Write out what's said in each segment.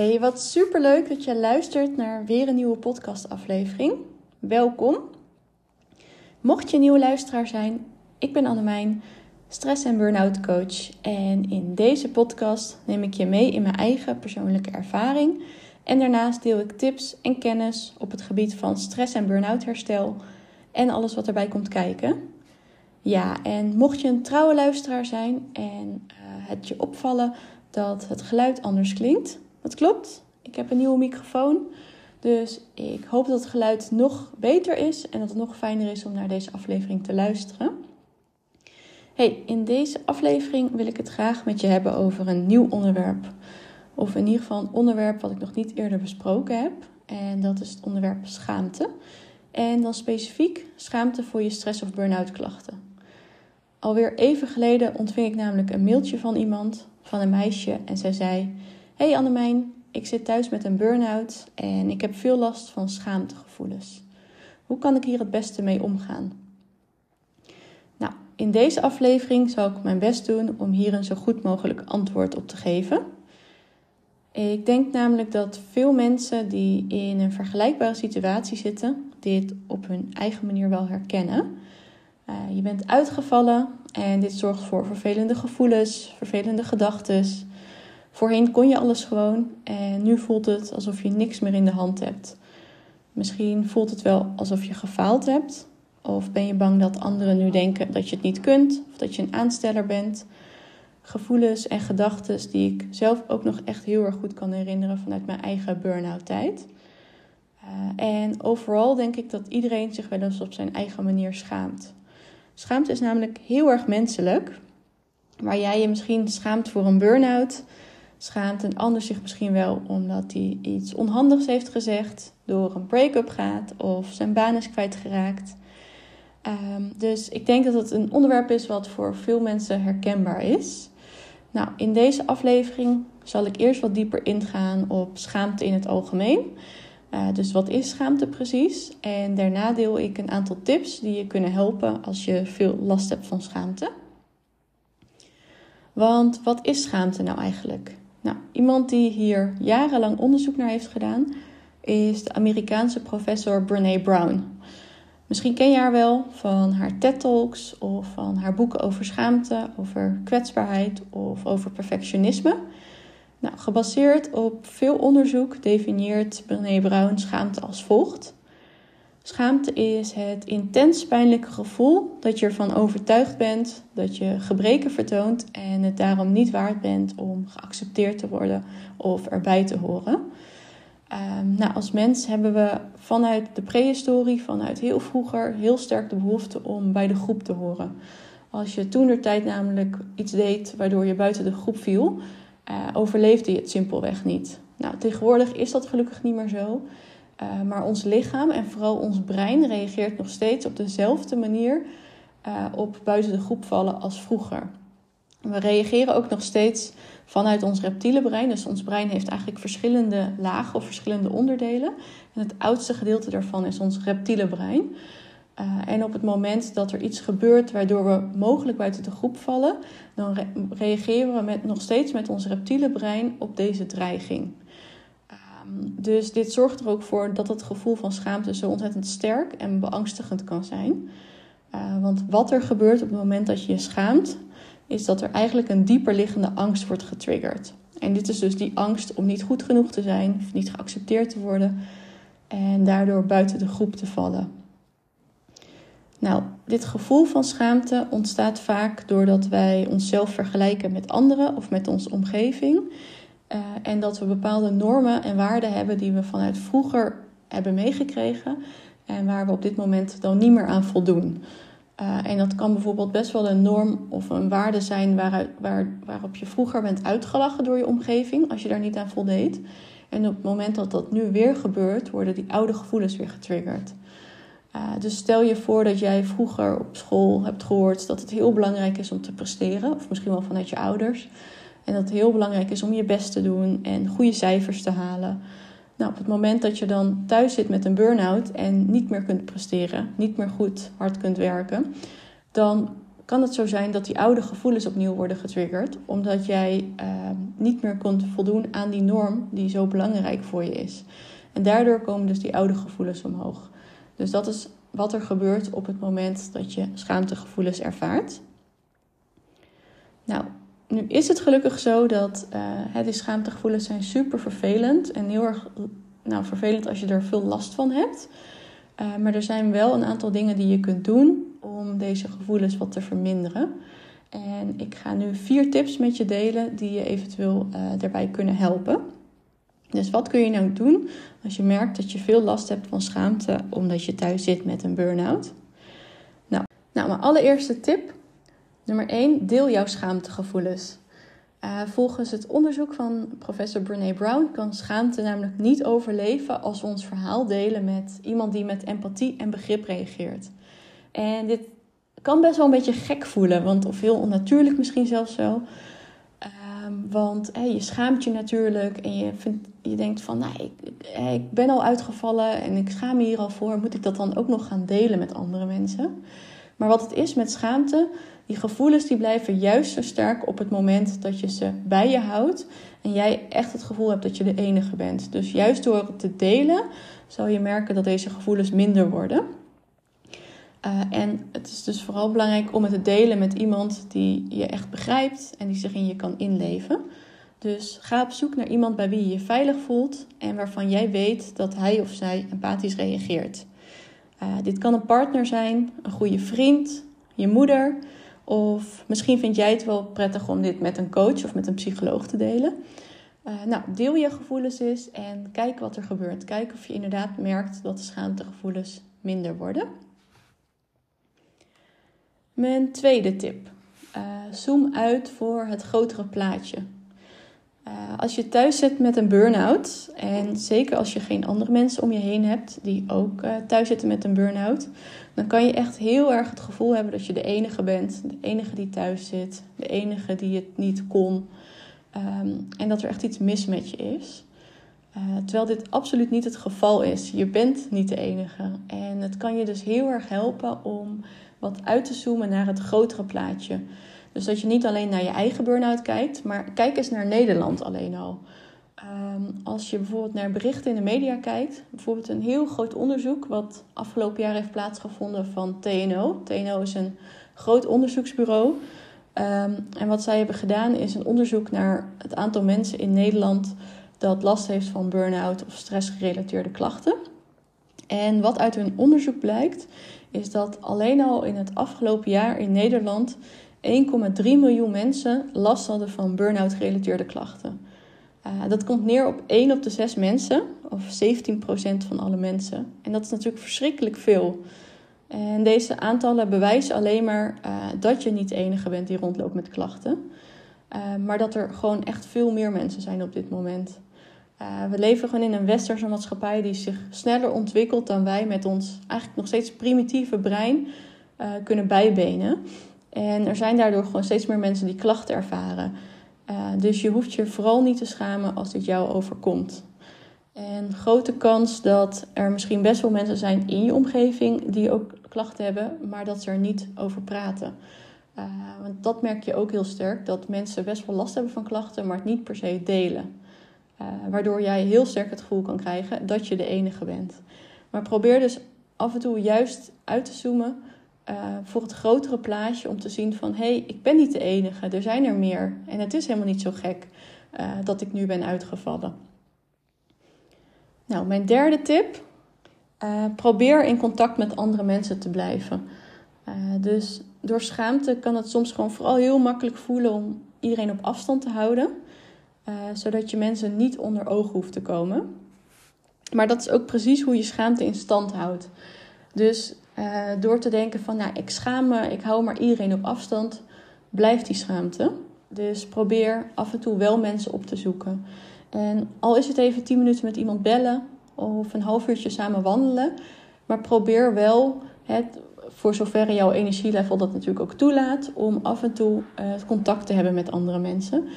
Hey, wat superleuk dat je luistert naar weer een nieuwe podcastaflevering. Welkom. Mocht je een nieuwe luisteraar zijn, ik ben Annemijn, stress- en burn-out coach. En in deze podcast neem ik je mee in mijn eigen persoonlijke ervaring. En daarnaast deel ik tips en kennis op het gebied van stress- en burn-out herstel en alles wat erbij komt kijken. Ja, en mocht je een trouwe luisteraar zijn en uh, het je opvallen dat het geluid anders klinkt, dat klopt. Ik heb een nieuwe microfoon. Dus ik hoop dat het geluid nog beter is en dat het nog fijner is om naar deze aflevering te luisteren. Hey, in deze aflevering wil ik het graag met je hebben over een nieuw onderwerp. Of in ieder geval een onderwerp wat ik nog niet eerder besproken heb. En dat is het onderwerp schaamte. En dan specifiek schaamte voor je stress- of burn-out klachten. Alweer even geleden ontving ik namelijk een mailtje van iemand, van een meisje. En zij zei: Hey Annemijn, ik zit thuis met een burn-out en ik heb veel last van schaamtegevoelens. Hoe kan ik hier het beste mee omgaan? Nou, in deze aflevering zal ik mijn best doen om hier een zo goed mogelijk antwoord op te geven. Ik denk namelijk dat veel mensen die in een vergelijkbare situatie zitten, dit op hun eigen manier wel herkennen. Uh, je bent uitgevallen en dit zorgt voor vervelende gevoelens, vervelende gedachten. Voorheen kon je alles gewoon en nu voelt het alsof je niks meer in de hand hebt. Misschien voelt het wel alsof je gefaald hebt. Of ben je bang dat anderen nu denken dat je het niet kunt of dat je een aansteller bent. Gevoelens en gedachten die ik zelf ook nog echt heel erg goed kan herinneren vanuit mijn eigen burn-out tijd. Uh, en overal denk ik dat iedereen zich wel eens op zijn eigen manier schaamt. Schaamte is namelijk heel erg menselijk. Waar jij je misschien schaamt voor een burn-out, schaamt een ander zich misschien wel omdat hij iets onhandigs heeft gezegd, door een break-up gaat of zijn baan is kwijtgeraakt. Um, dus ik denk dat het een onderwerp is wat voor veel mensen herkenbaar is. Nou, in deze aflevering zal ik eerst wat dieper ingaan op schaamte in het algemeen. Uh, dus wat is schaamte precies? En daarna deel ik een aantal tips die je kunnen helpen als je veel last hebt van schaamte. Want wat is schaamte nou eigenlijk? Nou, iemand die hier jarenlang onderzoek naar heeft gedaan, is de Amerikaanse professor Brene Brown. Misschien ken je haar wel van haar TED-talks of van haar boeken over schaamte, over kwetsbaarheid of over perfectionisme. Nou, gebaseerd op veel onderzoek definieert Brené Brown schaamte als volgt. Schaamte is het intens pijnlijke gevoel dat je ervan overtuigd bent dat je gebreken vertoont en het daarom niet waard bent om geaccepteerd te worden of erbij te horen. Um, nou, als mens hebben we vanuit de prehistorie, vanuit heel vroeger, heel sterk de behoefte om bij de groep te horen. Als je toen tijd namelijk iets deed waardoor je buiten de groep viel, uh, overleefde je het simpelweg niet. Nou, tegenwoordig is dat gelukkig niet meer zo. Uh, maar ons lichaam en vooral ons brein reageert nog steeds op dezelfde manier uh, op buiten de groep vallen als vroeger. We reageren ook nog steeds vanuit ons reptiele brein. Dus ons brein heeft eigenlijk verschillende lagen of verschillende onderdelen. En het oudste gedeelte daarvan is ons reptiele brein. Uh, en op het moment dat er iets gebeurt waardoor we mogelijk buiten de groep vallen, dan re reageren we met, nog steeds met ons reptiele brein op deze dreiging. Dus dit zorgt er ook voor dat het gevoel van schaamte zo ontzettend sterk en beangstigend kan zijn. Uh, want wat er gebeurt op het moment dat je je schaamt, is dat er eigenlijk een dieper liggende angst wordt getriggerd. En dit is dus die angst om niet goed genoeg te zijn of niet geaccepteerd te worden en daardoor buiten de groep te vallen. Nou, dit gevoel van schaamte ontstaat vaak doordat wij onszelf vergelijken met anderen of met onze omgeving. Uh, en dat we bepaalde normen en waarden hebben die we vanuit vroeger hebben meegekregen en waar we op dit moment dan niet meer aan voldoen. Uh, en dat kan bijvoorbeeld best wel een norm of een waarde zijn waaruit, waar, waarop je vroeger bent uitgelachen door je omgeving als je daar niet aan voldeed. En op het moment dat dat nu weer gebeurt, worden die oude gevoelens weer getriggerd. Uh, dus stel je voor dat jij vroeger op school hebt gehoord dat het heel belangrijk is om te presteren, of misschien wel vanuit je ouders. En dat het heel belangrijk is om je best te doen en goede cijfers te halen. Nou, op het moment dat je dan thuis zit met een burn-out en niet meer kunt presteren, niet meer goed hard kunt werken, dan kan het zo zijn dat die oude gevoelens opnieuw worden getriggerd, omdat jij ehm, niet meer kunt voldoen aan die norm die zo belangrijk voor je is. En daardoor komen dus die oude gevoelens omhoog. Dus dat is wat er gebeurt op het moment dat je schaamtegevoelens ervaart. Nou, nu is het gelukkig zo dat uh, schaamtegevoelens zijn super vervelend en heel erg nou, vervelend als je er veel last van hebt. Uh, maar er zijn wel een aantal dingen die je kunt doen om deze gevoelens wat te verminderen. En ik ga nu vier tips met je delen die je eventueel uh, daarbij kunnen helpen. Dus wat kun je nou doen als je merkt dat je veel last hebt van schaamte omdat je thuis zit met een burn-out? Nou, nou, mijn allereerste tip, nummer 1, deel jouw schaamtegevoelens. Uh, volgens het onderzoek van professor Brene Brown kan schaamte namelijk niet overleven als we ons verhaal delen met iemand die met empathie en begrip reageert. En dit kan best wel een beetje gek voelen, want of heel onnatuurlijk misschien zelfs zo. Ehm, want je schaamt je natuurlijk en je, je denkt van, nou, ik, ik ben al uitgevallen en ik schaam me hier al voor. Moet ik dat dan ook nog gaan delen met andere mensen? Maar wat het is met schaamte, die gevoelens die blijven juist zo sterk op het moment dat je ze bij je houdt. En jij echt het gevoel hebt dat je de enige bent. Dus juist door het te delen, zal je merken dat deze gevoelens minder worden. Uh, en het is dus vooral belangrijk om het te delen met iemand die je echt begrijpt en die zich in je kan inleven. Dus ga op zoek naar iemand bij wie je je veilig voelt en waarvan jij weet dat hij of zij empathisch reageert. Uh, dit kan een partner zijn, een goede vriend, je moeder. Of misschien vind jij het wel prettig om dit met een coach of met een psycholoog te delen. Uh, nou, deel je gevoelens eens en kijk wat er gebeurt. Kijk of je inderdaad merkt dat de schaamtegevoelens minder worden. Mijn tweede tip. Uh, zoom uit voor het grotere plaatje. Uh, als je thuis zit met een burn-out, en zeker als je geen andere mensen om je heen hebt die ook uh, thuis zitten met een burn-out, dan kan je echt heel erg het gevoel hebben dat je de enige bent, de enige die thuis zit, de enige die het niet kon, um, en dat er echt iets mis met je is. Uh, terwijl dit absoluut niet het geval is. Je bent niet de enige. En het kan je dus heel erg helpen om wat uit te zoomen naar het grotere plaatje. Dus dat je niet alleen naar je eigen burn-out kijkt, maar kijk eens naar Nederland alleen al. Um, als je bijvoorbeeld naar berichten in de media kijkt, bijvoorbeeld een heel groot onderzoek wat afgelopen jaar heeft plaatsgevonden van TNO. TNO is een groot onderzoeksbureau. Um, en wat zij hebben gedaan is een onderzoek naar het aantal mensen in Nederland dat last heeft van burn-out of stressgerelateerde klachten. En wat uit hun onderzoek blijkt, is dat alleen al in het afgelopen jaar in Nederland 1,3 miljoen mensen last hadden van burn-out gerelateerde klachten. Uh, dat komt neer op 1 op de 6 mensen, of 17% van alle mensen. En dat is natuurlijk verschrikkelijk veel. En deze aantallen bewijzen alleen maar uh, dat je niet de enige bent die rondloopt met klachten. Uh, maar dat er gewoon echt veel meer mensen zijn op dit moment. We leven gewoon in een westerse maatschappij die zich sneller ontwikkelt dan wij met ons eigenlijk nog steeds primitieve brein kunnen bijbenen. En er zijn daardoor gewoon steeds meer mensen die klachten ervaren. Uh, dus je hoeft je vooral niet te schamen als dit jou overkomt. En grote kans dat er misschien best wel mensen zijn in je omgeving die ook klachten hebben, maar dat ze er niet over praten. want dat merk je ook heel sterk, dat mensen best wel last hebben van klachten, maar het niet per se delen. Uh, waardoor jij heel sterk het gevoel kan krijgen dat je de enige bent. Maar probeer dus af en toe juist uit te zoomen uh, voor het grotere plaatje om te zien van hé, hey, ik ben niet de enige, er zijn er meer. En het is helemaal niet zo gek uh, dat ik nu ben uitgevallen. Nou, mijn derde tip. probeer in contact met andere mensen te blijven. dus door schaamte kan het soms gewoon vooral heel makkelijk voelen om iedereen op afstand te houden. Zodat je mensen niet onder ogen hoeft te komen. Maar dat is ook precies hoe je schaamte in stand houdt. Dus uh, door te denken van, nou, ik schaam me, ik hou maar iedereen op afstand, blijft die schaamte. Dus probeer af en toe wel mensen op te zoeken. En al is het even 10 minuten met iemand bellen of een half uurtje samen wandelen, maar probeer wel, het, voor zover jouw energielevel dat natuurlijk ook toelaat, om af en toe uh, contact te hebben met andere mensen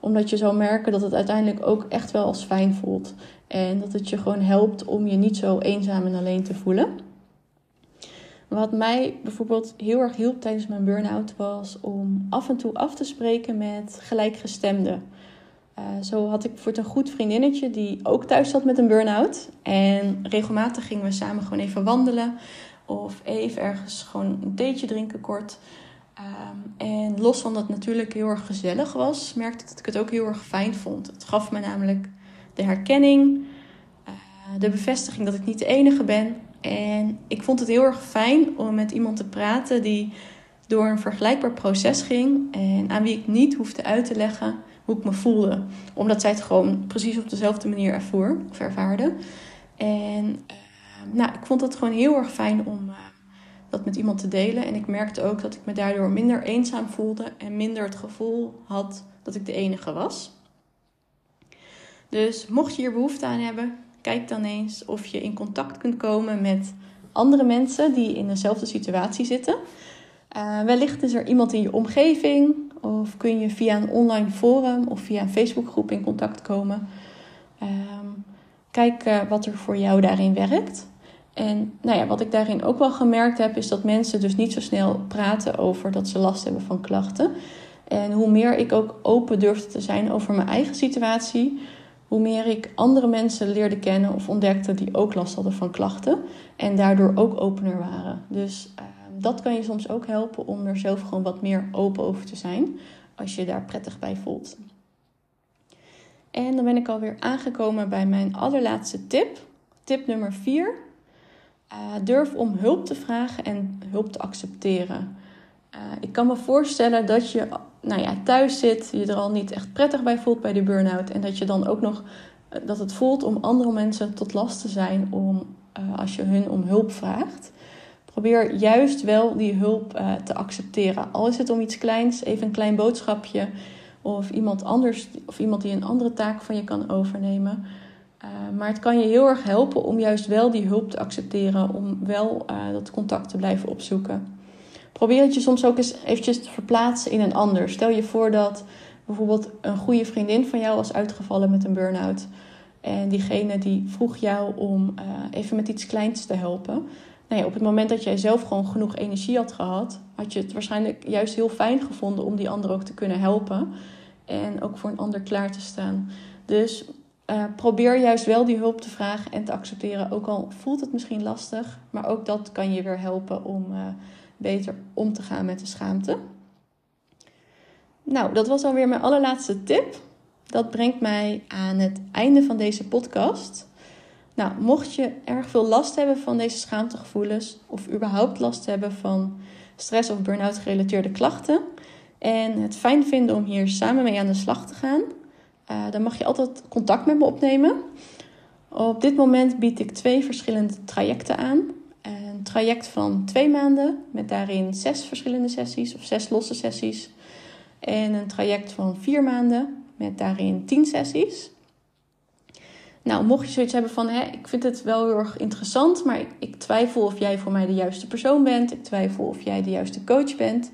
omdat je zou merken dat het uiteindelijk ook echt wel als fijn voelt. En dat het je gewoon helpt om je niet zo eenzaam en alleen te voelen. Wat mij bijvoorbeeld heel erg hielp tijdens mijn burn-out was om af en toe af te spreken met gelijkgestemden. Uh, zo had ik voor een goed vriendinnetje die ook thuis zat met een burn-out. En regelmatig gingen we samen gewoon even wandelen. Of even ergens gewoon een theetje drinken kort. Um, en los van dat het natuurlijk heel erg gezellig was, merkte ik dat ik het ook heel erg fijn vond. Het gaf me namelijk de herkenning, uh, de bevestiging dat ik niet de enige ben. En ik vond het heel erg fijn om met iemand te praten die door een vergelijkbaar proces ging. En aan wie ik niet hoefde uit te leggen hoe ik me voelde. Omdat zij het gewoon precies op dezelfde manier ervoer of ervaarde. En uh, nou, ik vond het gewoon heel erg fijn om uh, dat met iemand te delen. En ik merkte ook dat ik me daardoor minder eenzaam voelde en minder het gevoel had dat ik de enige was. Dus mocht je hier behoefte aan hebben, kijk dan eens of je in contact kunt komen met andere mensen die in dezelfde situatie zitten. Uh, wellicht is er iemand in je omgeving of kun je via een online forum of via een Facebookgroep in contact komen. Um, kijk uh, wat er voor jou daarin werkt. En nou ja, wat ik daarin ook wel gemerkt heb, is dat mensen dus niet zo snel praten over dat ze last hebben van klachten. En hoe meer ik ook open durfde te zijn over mijn eigen situatie, hoe meer ik andere mensen leerde kennen of ontdekte die ook last hadden van klachten en daardoor ook opener waren. Dus uh, dat kan je soms ook helpen om er zelf gewoon wat meer open over te zijn als je daar prettig bij voelt. En dan ben ik alweer aangekomen bij mijn allerlaatste tip. Tip nummer 4. Uh, durf om hulp te vragen en hulp te accepteren. Uh, ik kan me voorstellen dat je nou ja, thuis zit, je er al niet echt prettig bij voelt bij die burn-out. En dat je dan ook nog uh, dat het voelt om andere mensen tot last te zijn om, als je hun om hulp vraagt. Probeer juist wel die hulp te accepteren. Al is het om iets kleins, even een klein boodschapje. Of iemand anders, of iemand die een andere taak van je kan overnemen. Maar het kan je heel erg helpen om juist wel die hulp te accepteren, om wel dat contact te blijven opzoeken. Probeer het je soms ook eens eventjes te verplaatsen in een ander. Stel je voor dat bijvoorbeeld een goede vriendin van jou was uitgevallen met een burn-out. En diegene die vroeg jou om uh, even met iets kleins te helpen. Nou op het moment dat jij zelf gewoon genoeg energie had gehad, had je het waarschijnlijk juist heel fijn gevonden om die ander ook te kunnen helpen. En ook voor een ander klaar te staan. Dus uh, probeer juist wel die hulp te vragen en te accepteren. Ook al voelt het misschien lastig, maar ook dat kan je weer helpen om uh, beter om te gaan met de schaamte. Nou, dat was alweer mijn allerlaatste tip. Dat brengt mij aan het einde van deze podcast. Nou, mocht je erg veel last hebben van deze schaamtegevoelens, of überhaupt last hebben van stress of burn-out gerelateerde klachten, en het fijn vinden om hier samen mee aan de slag te gaan, uh, dan mag je altijd contact met me opnemen. Op dit moment bied ik twee verschillende trajecten aan. Een traject van twee maanden met daarin zes verschillende sessies of zes losse sessies. En een traject van vier maanden met daarin tien sessies. Nou, mocht je zoiets hebben van, hè, ik vind het wel heel erg interessant, maar ik, twijfel of jij voor mij de juiste persoon bent. Ik twijfel of jij de juiste coach bent.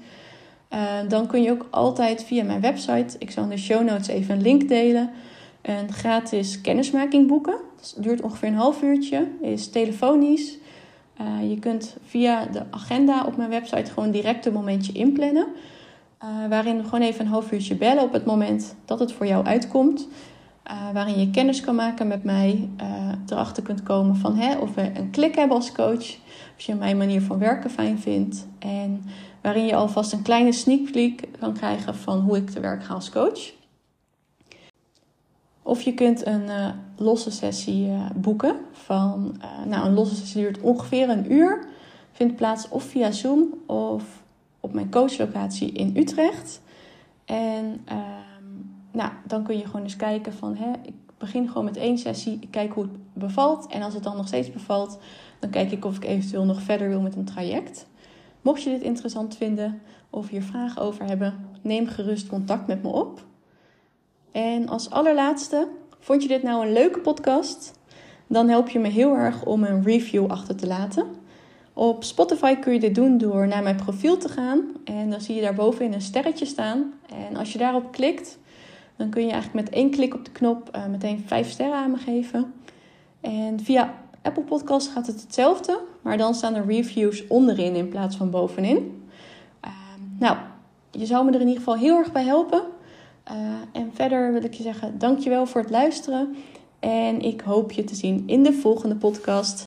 Uh, dan kun je ook altijd via mijn website, ik zal in de show notes even een link delen, een gratis kennismaking boeken. Dat duurt ongeveer een half uurtje, is telefonisch. Uh, je kunt via de agenda op mijn website gewoon direct een momentje inplannen. Uh, waarin we gewoon even een half uurtje bellen op het moment dat het voor jou uitkomt. waarin je kennis kan maken met mij. erachter kunt komen van hè, of we een klik hebben als coach. Of je mijn manier van werken fijn vindt. En waarin je alvast een kleine sneak peek kan krijgen van hoe ik te werk ga als coach. Of je kunt een uh, losse sessie uh, boeken. Van, uh, nou, een losse sessie duurt ongeveer een uur. Vindt plaats of via Zoom of op mijn coachlocatie in Utrecht. En ehm, nou, dan kun je gewoon eens kijken van... Hè, ik begin gewoon met één sessie. Ik kijk hoe het bevalt. En als het dan nog steeds bevalt... dan kijk ik of ik eventueel nog verder wil met een traject. Mocht je dit interessant vinden of hier vragen over hebben, neem gerust contact met me op. En als allerlaatste, vond je dit nou een leuke podcast? Dan help je me heel erg om een review achter te laten. Op Spotify kun je dit doen door naar mijn profiel te gaan. En dan zie je daar bovenin een sterretje staan. En als je daarop klikt, dan kun je eigenlijk met één klik op de knop uh, meteen vijf sterren aan me geven. En via Apple Podcast gaat het hetzelfde, maar dan staan er reviews onderin in plaats van bovenin. Uh, nou, je zou me er in ieder geval heel erg bij helpen. Uh, en verder wil ik je zeggen, dankjewel voor het luisteren. En ik hoop je te zien in de volgende podcast.